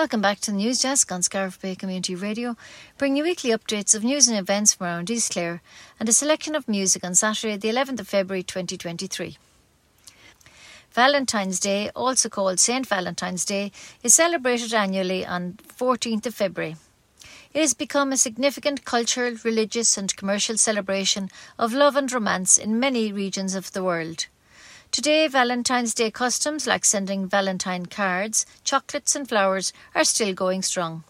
Welcome back to the News Desk on Scariff Bay Community Radio, bringing you weekly updates of news and events from around East Clare and a selection of music on Saturday, the 11th of February 2023. Valentine's Day, also called St. Valentine's Day, is celebrated annually on 14th of February. It has become a significant cultural, religious, and commercial celebration of love and romance in many regions of the world. Today, Valentine's Day customs like sending Valentine cards, chocolates, and flowers are still going strong.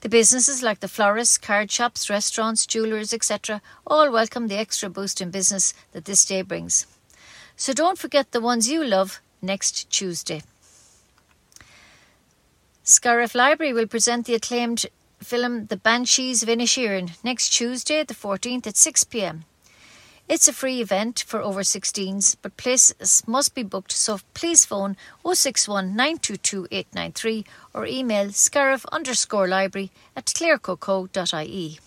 The businesses like the florists, card shops, restaurants, jewellers, etc., all welcome the extra boost in business that this day brings. So don't forget the ones you love next Tuesday. Scariff Library will present the acclaimed film The Banshees of Inisherin next Tuesday, the 14th at 6pm. It's a free event for over 16s, but places must be booked, so please phone 061 922 or email scariff underscore library at clarecoco.ie.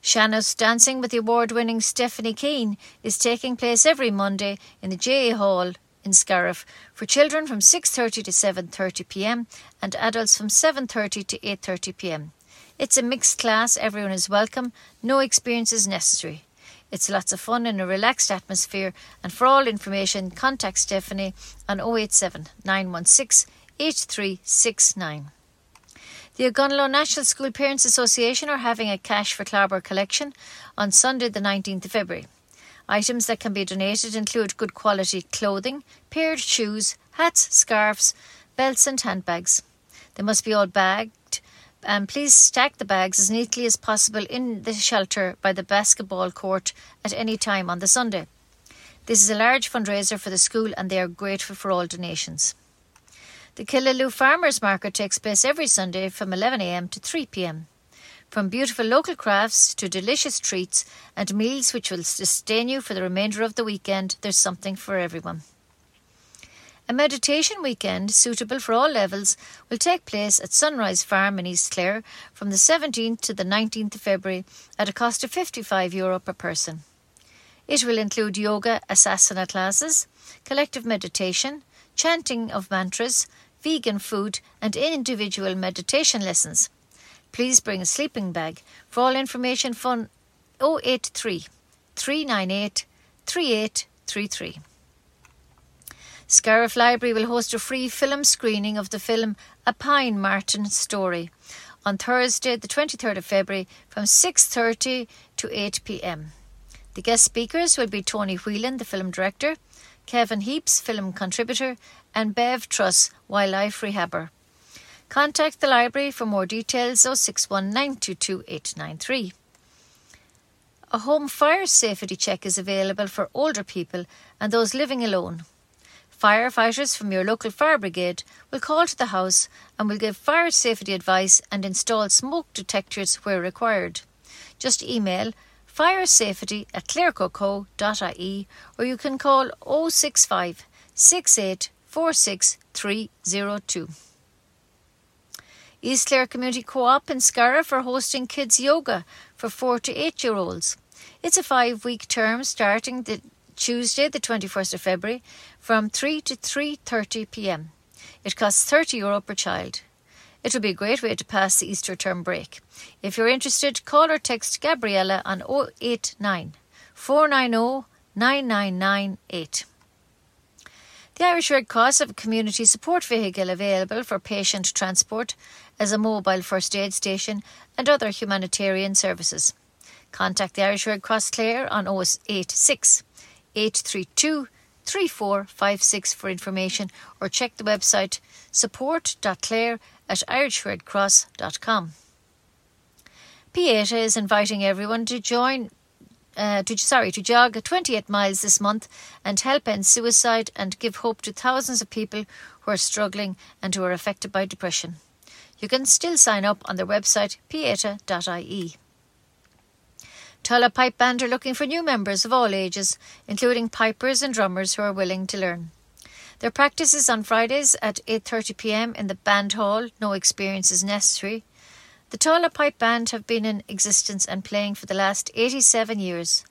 Sean-nós Dancing with the award winning Stephanie Keane is taking place every Monday in the GAA Hall in Scariff for children from 6:30 to 7:30 p.m. and adults from 7:30 to 8:30 p.m. It's a mixed class, everyone is welcome, no experience is necessary. It's lots of fun in a relaxed atmosphere and for all information contact Stephanie on 087 916 8369. The Ogonnelloe National School Parents Association are having a cash for Clobber collection on Sunday, the 19th of February. Items that can be donated include good quality clothing, paired shoes, hats, scarves, belts, and handbags. They must be all bagged, and please stack the bags as neatly as possible in the shelter by the basketball court at any time on the Sunday. This is a large fundraiser for the school, and they are grateful for all donations. The Killaloe Farmers Market takes place every Sunday from 11am to 3pm. From beautiful local crafts to delicious treats and meals which will sustain you for the remainder of the weekend, there's something for everyone. A meditation weekend suitable for all levels will take place at Sunrise Farm in East Clare from the 17th to the 19th of February at a cost of 55 euro per person. It will include yoga asana classes, collective meditation, chanting of mantras, vegan food, and individual meditation lessons. Please bring a sleeping bag. For all information, phone 083 398 3833. Scariff Library will host a free film screening of the film A Pine Marten Story on Thursday, the 23rd of February from 6.30 to 8 p.m. The guest speakers will be Tony Whelan, the film director, Kevin Heaps, film contributor, and Bev Truss, wildlife rehabber. Contact the library for more details 0619222893. A home fire safety check is available for older people and those living alone. Firefighters from your local fire brigade will call to the house and will give fire safety advice and install smoke detectors where required. Just email firesafety at clarecoco.ie or you can call 065 68 46302. East Clare Community Co-op in Scariff for hosting kids yoga for 4 to 8 year olds. It's a five week term starting the Tuesday the 21st of February from 3 to 3:30 p.m. It costs 30 euro per child. It will be a great way to pass the Easter term break. If you're interested, call or text Gabriella on 089 490 9998. The Irish Red Cross have a community support vehicle available for patient transport as a mobile first aid station and other humanitarian services. Contact the Irish Red Cross Clare on 086 832 3456 for information or check the website support.clare at irishredcross.com. Pieta is inviting everyone to join uh, to sorry to jog 28 miles this month and help end suicide and give hope to thousands of people who are struggling and who are affected by depression. You can still sign up on their website pieta.ie. Tulla Pipe Band are looking for new members of all ages, including pipers and drummers who are willing to learn. Their practice is on Fridays at 8:30 p.m. in the band hall. No experience is necessary. The Tulla Pipe Band have been in existence and playing for the last 87 years.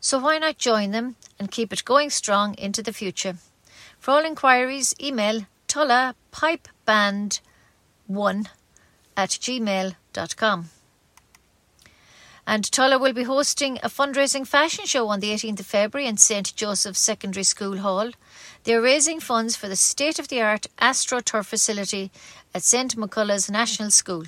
So why not join them and keep it going strong into the future? For all inquiries, email tullapipeband 1 at gmail.com. And Tulla will be hosting a fundraising fashion show on the 18th of February in St. Joseph's Secondary School Hall. They are raising funds for the state of the art AstroTurf facility at St. Mochulla's National School.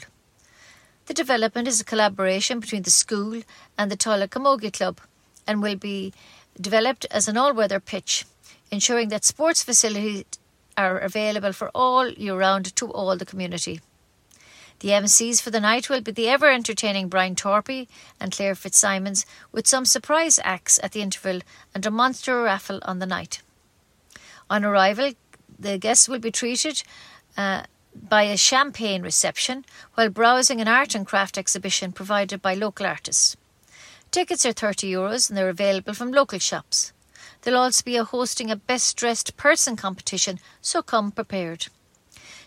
The development is a collaboration between the school and the Tulla Camogie Club and will be developed as an all weather pitch, ensuring that sports facilities are available for all year round to all the community. The MCs for the night will be the ever entertaining Brian Torpy and Claire Fitzsimons, with some surprise acts at the interval and a monster raffle on the night. On arrival, the guests will be treated uh, by a champagne reception while browsing an art and craft exhibition provided by local artists. Tickets are 30 euros and they're available from local shops. There'll also be a hosting a best dressed person competition, so come prepared.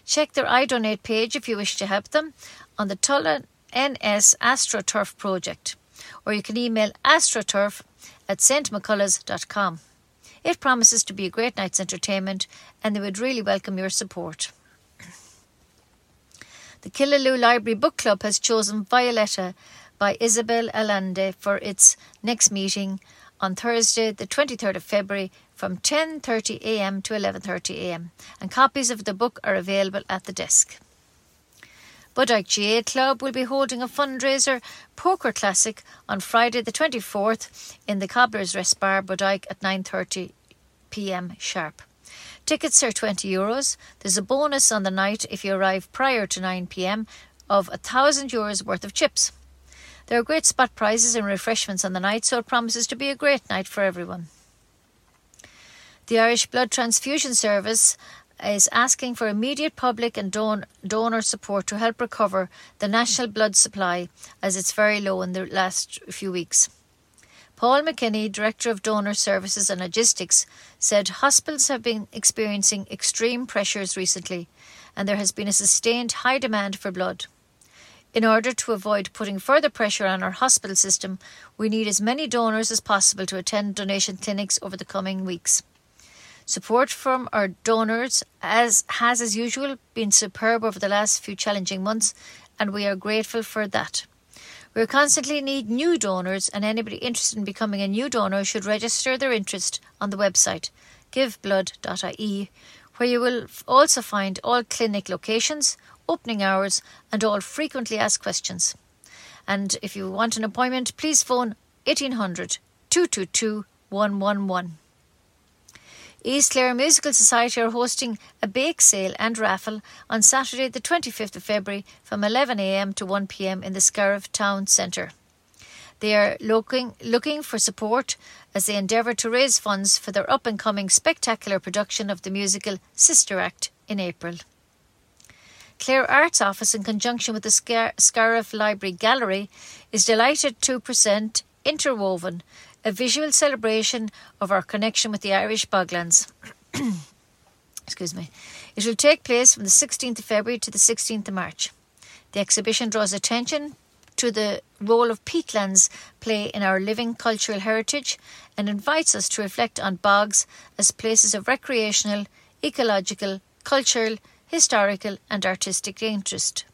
Check their iDonate page if you wish to help them on the Tulla NS AstroTurf project, or you can email astroturf at stmcculloughs.com. It promises to be a great night's entertainment and they would really welcome your support. The Killaloe Library Book Club has chosen Violeta by Isabel Allende for its next meeting on Thursday, the 23rd of February from 10:30 a.m. to 11:30 a.m. and copies of the book are available at the desk. Bodyke GAA Club will be holding a fundraiser poker classic on Friday the 24th in the Cobbler's Rest Bar Bodyke at 9:30 p.m. sharp. Tickets are 20 euros. There's a bonus on the night if you arrive prior to 9 pm of a thousand euros worth of chips. There are great spot prizes and refreshments on the night, so it promises to be a great night for everyone. The Irish Blood Transfusion Service is asking for immediate public and don- donor support to help recover the national blood supply as it's very low in the last few weeks. Paul McKinney, Director of Donor Services and Logistics, said hospitals have been experiencing extreme pressures recently and there has been a sustained high demand for blood. In order to avoid putting further pressure on our hospital system, we need as many donors as possible to attend donation clinics over the coming weeks. Support from our donors as has as usual been superb over the last few challenging months and we are grateful for that. We constantly need new donors, and anybody interested in becoming a new donor should register their interest on the website giveblood.ie, where you will also find all clinic locations, opening hours, and all frequently asked questions. And if you want an appointment, please phone 1800 222 111. East Clare Musical Society are hosting a bake sale and raffle on Saturday, the 25th of February from 11am to 1pm in the Scariff Town Centre. They are looking, looking for support as they endeavour to raise funds for their up and coming spectacular production of the musical Sister Act in April. Clare Arts Office, in conjunction with the Scar- Scariff Library Gallery, is delighted to present Interwoven, a visual celebration of our connection with the Irish Boglands. Excuse me. It will take place from the 16th of February to the 16th of March. The exhibition draws attention to the role of peatlands play in our living cultural heritage and invites us to reflect on bogs as places of recreational, ecological, cultural, historical, and artistic interest.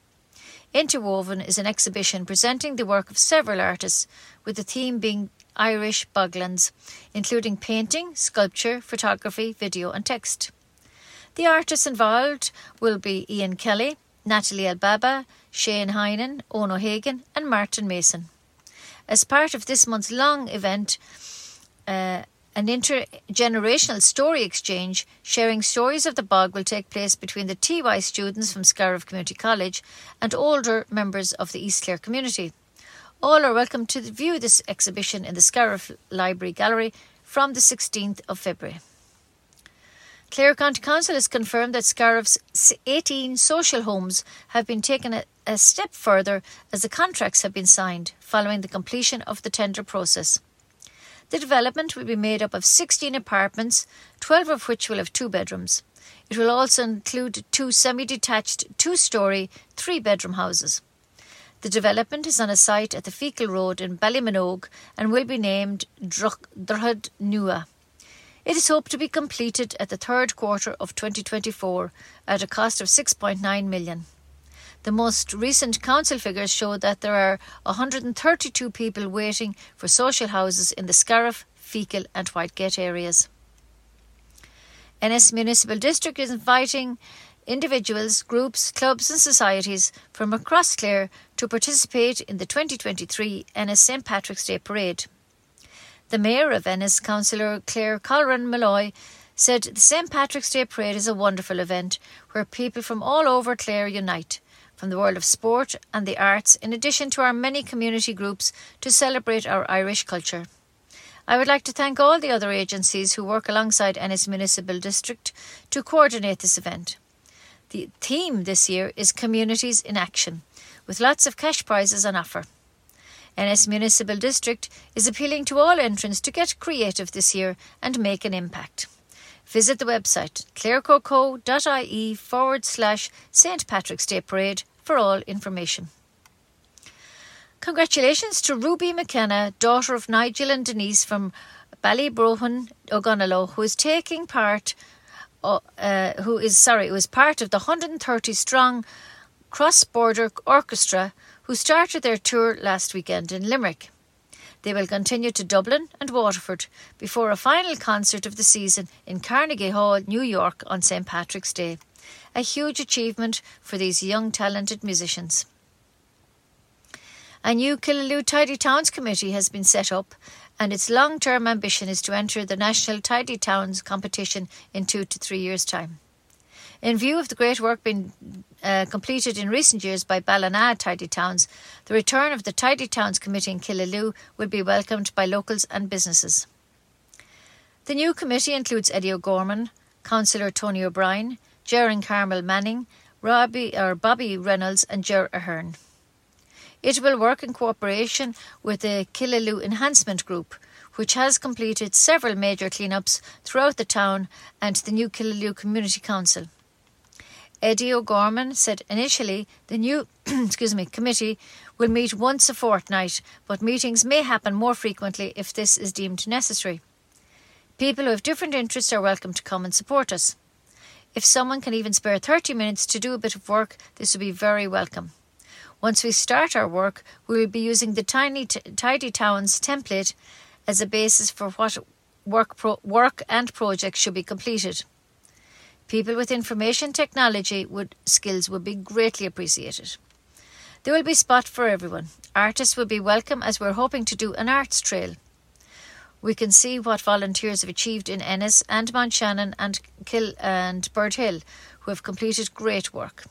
Interwoven is an exhibition presenting the work of several artists, with the theme being Irish boglands, including painting, sculpture, photography, video, and text. The artists involved will be Ian Kelly, Natalie Albaba, Shane Heinen, Ono Hagen, and Martin Mason. As part of this month's long event, uh, an intergenerational story exchange sharing stories of the bog will take place between the TY students from Scariff Community College and older members of the East Clare community. All are welcome to view this exhibition in the Scariff Library Gallery from the 16th of February. Clare County Council has confirmed that Scariff's 18 social homes have been taken a, a step further as the contracts have been signed following the completion of the tender process. The development will be made up of 16 apartments, 12 of which will have two bedrooms. It will also include two semi detached, two story, three bedroom houses. The development is on a site at the Feakle Road in Ballyminogue and will be named Droichead Nua. It is hoped to be completed at the third quarter of 2024 at a cost of 6.9 million. The most recent council figures show that there are 132 people waiting for social houses in the Scariff, Feakle, and Whitegate areas. Ennis Municipal District is inviting individuals, groups, clubs, and societies from across Clare to participate in the 2023 Ennis St Patrick's Day Parade. The Mayor of Ennis, Councillor Clare Colleran Molloy, said the St Patrick's Day Parade is a wonderful event where people from all over Clare unite, from the world of sport and the arts, in addition to our many community groups, to celebrate our Irish culture. I would like to thank all the other agencies who work alongside Ennis Municipal District to coordinate this event. The theme this year is Communities in Action, with lots of cash prizes on offer. Ennis Municipal District is appealing to all entrants to get creative this year and make an impact. Visit the website clarecoco.ie forward slash St Patrick's Day Parade for all information. Congratulations to Ruby McKenna, daughter of Nigel and Denise from Ballybrohan, Ogonnelloe, who is taking part uh, who is sorry, who is part of the 130 strong cross border orchestra who started their tour last weekend in Limerick. They will continue to Dublin and Waterford before a final concert of the season in Carnegie Hall, New York on St Patrick's Day. A huge achievement for these young talented musicians. A new Killaloe Tidy Towns Committee has been set up and its long term ambition is to enter the National Tidy Towns competition in two to three years' time. In view of the great work being uh, completed in recent years by Ballina Tidy Towns, the return of the Tidy Towns Committee in Killaloe will be welcomed by locals and businesses. The new committee includes Eddie O'Gorman, Councillor Tony O'Brien, Jaron Carmel Manning, Robbie or Bobby Reynolds, and Ger Ahern. It will work in cooperation with the Killaloe Enhancement Group, which has completed several major cleanups throughout the town and the new Killaloe Community Council. Eddie O'Gorman said initially the new excuse me, committee will meet once a fortnight, but meetings may happen more frequently if this is deemed necessary. People who have different interests are welcome to come and support us. If someone can even spare 30 minutes to do a bit of work, this would be very welcome. Once we start our work, we will be using the Tiny t- Tidy Towns template as a basis for what work, pro- work and projects should be completed. People with information technology would, skills would be greatly appreciated. There will be spot for everyone. Artists will be welcome as we're hoping to do an arts trail. We can see what volunteers have achieved in Ennis and Mount Shannon and Kill and Bird Hill, who have completed great work.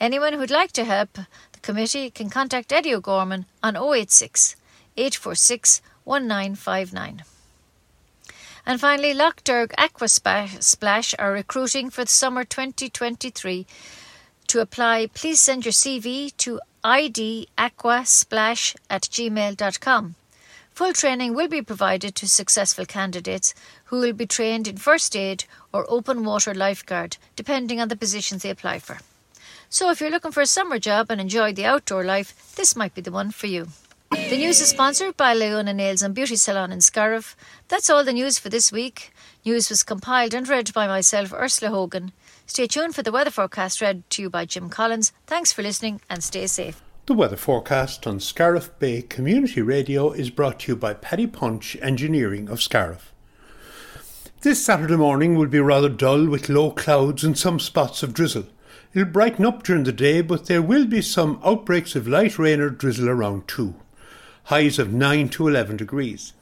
Anyone who'd like to help the committee can contact Eddie O'Gorman on 086 846 1959. And finally, Lough Derg Aqua Splash are recruiting for the summer 2023. To apply, please send your CV to idaquasplash at gmail.com. Full training will be provided to successful candidates who will be trained in first aid or open water lifeguard, depending on the positions they apply for. So if you're looking for a summer job and enjoy the outdoor life, this might be the one for you. The news is sponsored by Leona Nails and Beauty Salon in Scariff. That's all the news for this week. News was compiled and read by myself, Ursula Hogan. Stay tuned for the weather forecast read to you by Jim Collins. Thanks for listening and stay safe. The weather forecast on Scariff Bay Community Radio is brought to you by Paddy Punch Engineering of Scariff. This Saturday morning will be rather dull with low clouds and some spots of drizzle. It'll brighten up during the day, but there will be some outbreaks of light rain or drizzle around too. Highs of 9 to 11 degrees.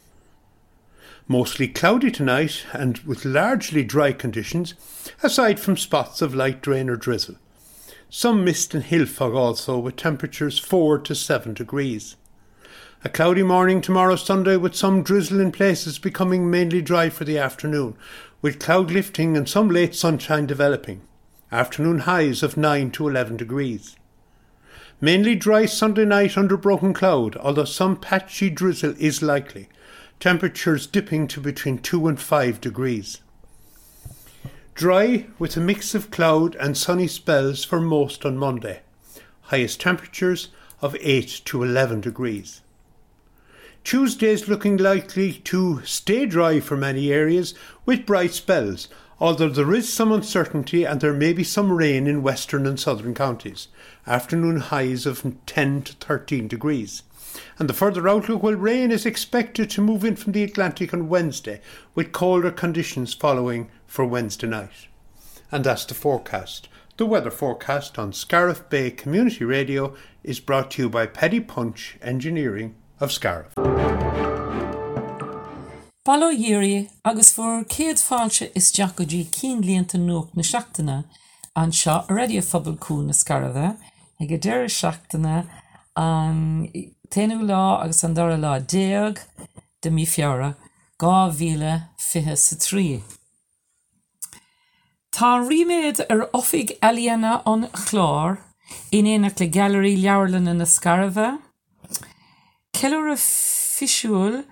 Mostly cloudy tonight and with largely dry conditions, aside from spots of light rain or drizzle. Some mist and hill fog also, with temperatures 4 to 7 degrees. A cloudy morning tomorrow Sunday with some drizzle in places becoming mainly dry for the afternoon, with cloud lifting and some late sunshine developing afternoon highs of 9 to 11 degrees. Mainly dry Sunday night under broken cloud, although some patchy drizzle is likely. Temperatures dipping to between 2 and 5 degrees. Dry with a mix of cloud and sunny spells for most on Monday. Highest temperatures of 8 to 11 degrees. Tuesday is looking likely to stay dry for many areas with bright spells, although there is some uncertainty and there may be some rain in western and southern counties. Afternoon highs of 10 to 13 degrees. And the further outlook, well, rain is expected to move in from the Atlantic on Wednesday, with colder conditions following for Wednesday night. And that's the forecast. The weather forecast on Scariff Bay Community Radio is brought to you by Paddy Punch Engineering of Scariff. Ball dhéirí agus bhór céad fáilte is deach go dtí cí líonanta nuach na seachtainna an seo radiofabalún na scarabhe ag go deir seachtainna an téanú lá agus an dara lá déag de mí fiara gá bhíle fithe sa trí. Tá riméid ar ofiig eíana an chlár in éanaach le galí leabharlan na scarabhe, Ceir a fisisiúil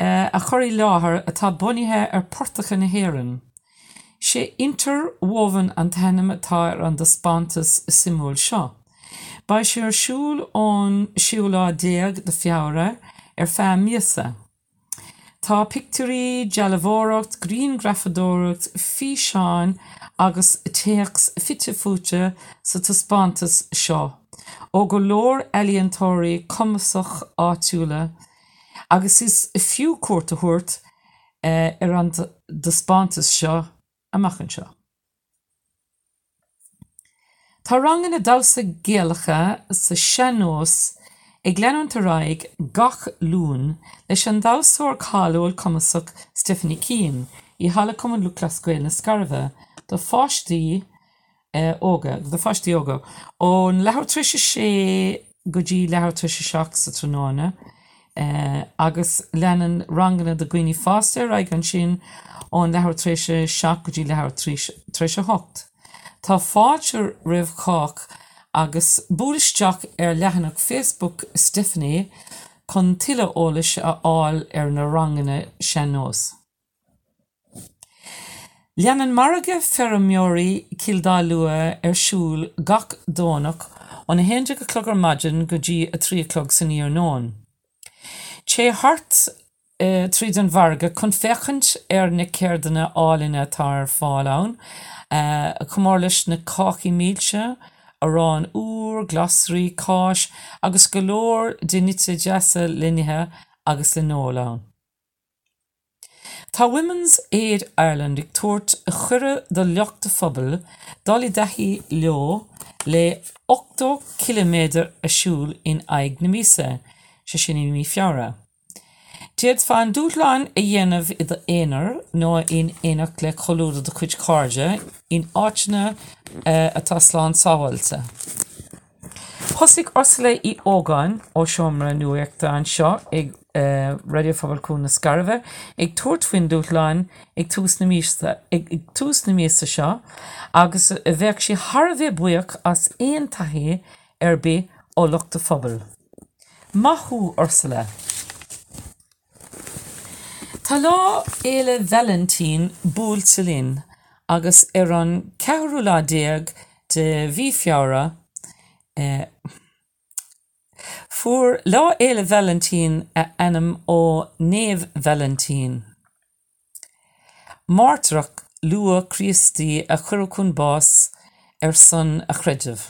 uh, a choirí láthair atá bunithe ar portacha na héan. sé interwoven an tenim atá an de spantas simúil seo. Ba sé ar siúil ón siúlá déag de fiáre ar fé miasa. Tá picturí gelahóracht, Green grafadóracht, fi seán agus teachs fitefute sa tá spantas seo. ó go leor eíontóirí cumasach áitiúla, agus is i fiú cuat a thuirt uh, ar an de spátas seo amachchan seo. Tá rangan na dalsa géalacha sa senós ag glenantarráig gach lún leis an dáúir cáúil cumasach Stephanie Keen í hala cum luclascuil na scarbh do fátíí óga do fátíí óga ón lethir trise sé go dtí lethir tuise seach sa tróna Uh, agus lenan rangana de gwine fáster ag an sin ón lehar tréise seach gotí lehar tréise hocht. Tá fáir rihách agus búlisteach ar lehanach Facebook Stephanie chun tiile ólais a áil ar na rangana senós. Leanan marige ferramóí cildá lua arsúl gach dónach an na héide go clogar maidin go dtí a trílog san íar nóin. sé hart uh, tríd an bharge chun fechant ar na céirdanna álinine tar fáán, uh, cumór leis na cáí míse, arán úr, glasrí, cáis agus golóir duite deasa linithe agus le nólán. Tá Women's Aid Ireland ag tuairt a chure do leachta fphobal dal i dehí leo le 8 km asúl in aig na mísa se sin mí fiara. Déad fan dúláin a dhéanamh i do éar nó in éach le choúda do chuid cáde in áitna uh, atá sláán sáhailte. Thsigh osla í ógáin ó seomra nuachta an seo ag uh, radiofabalún na scarveh ag tuairtfuin dúláin ag tús na ag tús na míasa seo agus a bheith si Harbhéh buíoch as éon taihé ar bé ó lochta fphobal. Mathú orsala. Tá lá éile Valentín búltalín agus ar an ceú lá déag de bhíheara eh, Fuair lá éile Valentín a enam ó néomh Valentín. Mátarach lua Christí a churcún bás ar san a chreidirh.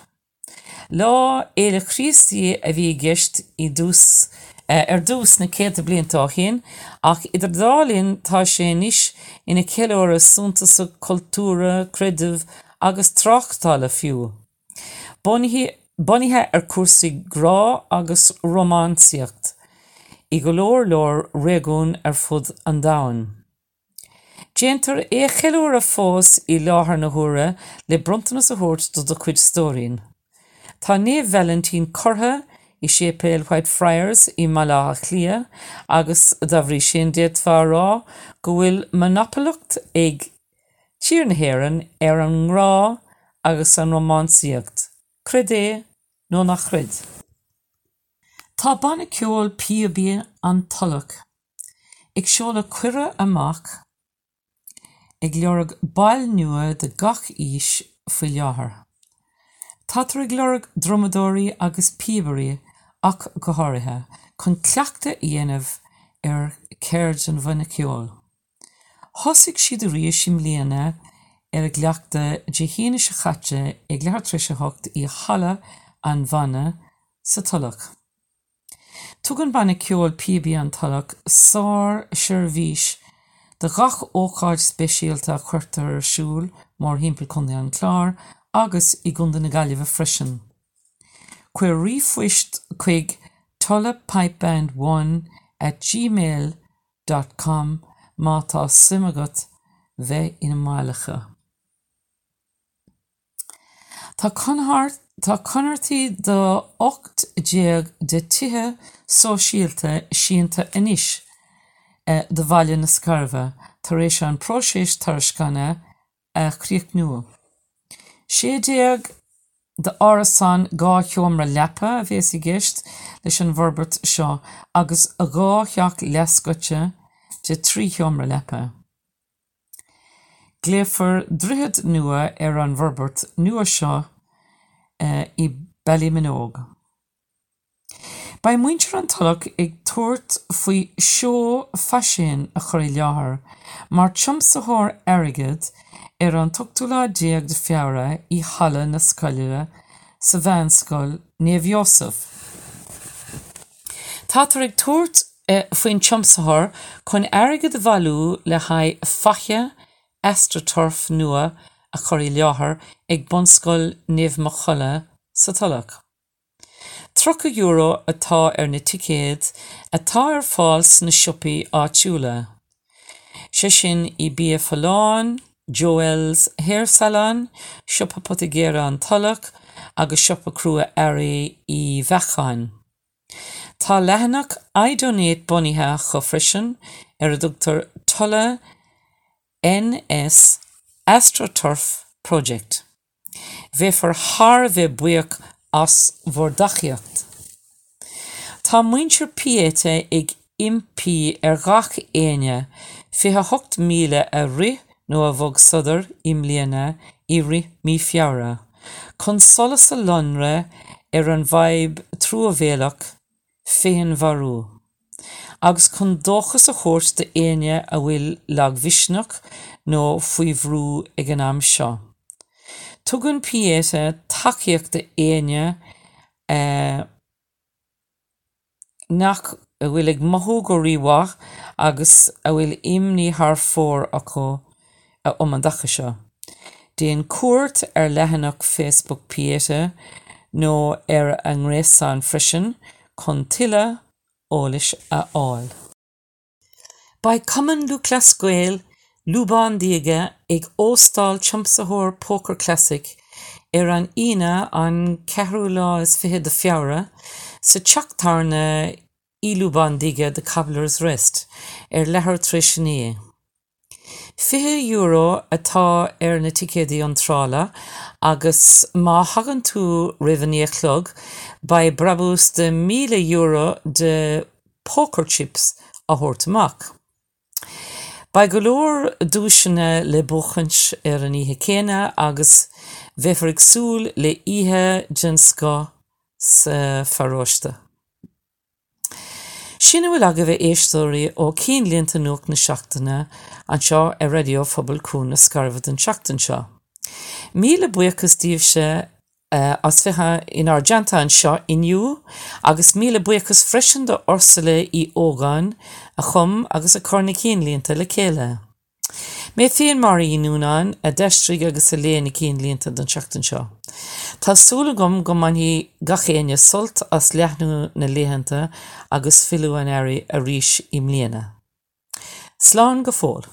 Lá éile Christí a bhí gist i dús ar dús na céta blionntá chéin ach idir dálíonn tá sé níis ina ceóra súnta sa cultúra, credimh agus trachtála fiú. Bonithe ar cuasaí grá agus románsíocht, i go leor leir réún ar fud an dain. Déantar é cheúir a fós i láthair na thura le brontanas a thuirt do do chuid stóín. Tá néomh Valentín chotha i sépéil White Friars i Malach lia agus dahrí sin déadhharrá go bhfuil monopolacht ag tíir nahéan ar an nrá agus an románsíocht, Credé nó nach chrid. Tá banna ceol piabí an talach. Ig seola cuire amach ag leorag bail nua de gach ís fa leathair. Tátar ag leorag dromadóí agus pibarí ach go háirithe chun cleachta dhéanamh ar céir an bhana ceol. Thsigh siad a rí sim léana ar a gleachta de híine se chatte ag lear trise hocht í chala an bhanna sa tulach. Tugann banna ceol PB an talach sár seirbhís de gach óáid speisialta chuirtar siúil mar himmpel chundaí an chlár agus i gunda na galibh freisin. Cuir rifuist chuig tullapipeband1 at gmail.com má tá simagat bheith ina málacha. Tá Tá conirtaí do 8 déag de tuthe sóisialta síanta inis eh, de bhaile na scarbh tar éis an próséis tarscanna aríoch nua. sé déag de árasan gá cheomra lepa a bhés i gist leis an Verbert seo agus a gátheach lescote de trí cheomra lepa. Gléfar druhead nua ar an Verbert nua seo uh, i Ballyminóg. Ba muintear an talach ag tuairt faoi seo fasin a chuir leathair, mar tiomsathir airigid ar an tuchtúla déag de feara í chala na scoile sa bhescoil Néomh Joseph. Tátar ag tuairt faoin tiomsathir chun airigid a bhú le haid fache estratorf nua a choirí leathair ag bunscoil néomh cholle sa talach. Trocha euro atá ar na ticéad atá ar fáils na sioppaí áitiúla. sé sin i bí Falláin, Joels Hair Salon, sioppa potagéire an talach agus sioppa crua airí i bhechain. Tá lehanach aidonéad bunithe cho frisin ar a dútar tolle NS AstroTurf Project. Bheithfar thar bheith buíoch as bhórdachiacht. Tá muintir piéte ag impí ar gach éine fithe 8 míle a ri nó a bhog sudar im líana i ri mí fiara. chun solas a lonre ar an bhaib trúahéach féan bharú. Agus chun dóchas a chóirt de aine a bhfuil lag visneach nó faoi bhrú ag an am seo. Tugann piéise takeíocht de aine uh, nach a bhfuil ag mothú go riomhach agus a bhfuil imní th fór acu om an dacha seo. Déon cuat ar lehanach Facebook piéise nó ar an réán frisin chun tiile ólais a áil. Ba cuman lú clascuil Lúbán Díoga ag óstáil tiomsathóir Póker Classic ar an ine an ceú lá is fihe de fiara sa teachtarna ílúbán dige de Cablers Rest ar lethir tríisné. Fihe euro atá ar na ticédaí antrála agus má hagan tú rihaníolog ba brabús de míle euro de pokerchips a thuirtamach. Ba go leor dúisina le buchans ar an ihe céine agus bheithfar agsúl le ihe gensá sa farráiste. Sinna bhfuil aga bheith éistóirí ó cín líonnta nuach na seachtainna an seo ar radio fphobal na scarbhad an seachtain seo. Míle buchas díobse Uh, as fithe in argenta an seo inniu, agus míle buchas freisin do orsala í ógáin a chum agus a corna cín líonnta le céile. Mé féon mar inúnáin a deistrí agus a léana cín líonnta don seachtain seo. Tásúla gom go man hí gachéine solt as leathnú na léhananta agus fiú an airí a ríis im léana. Sláán go fóil.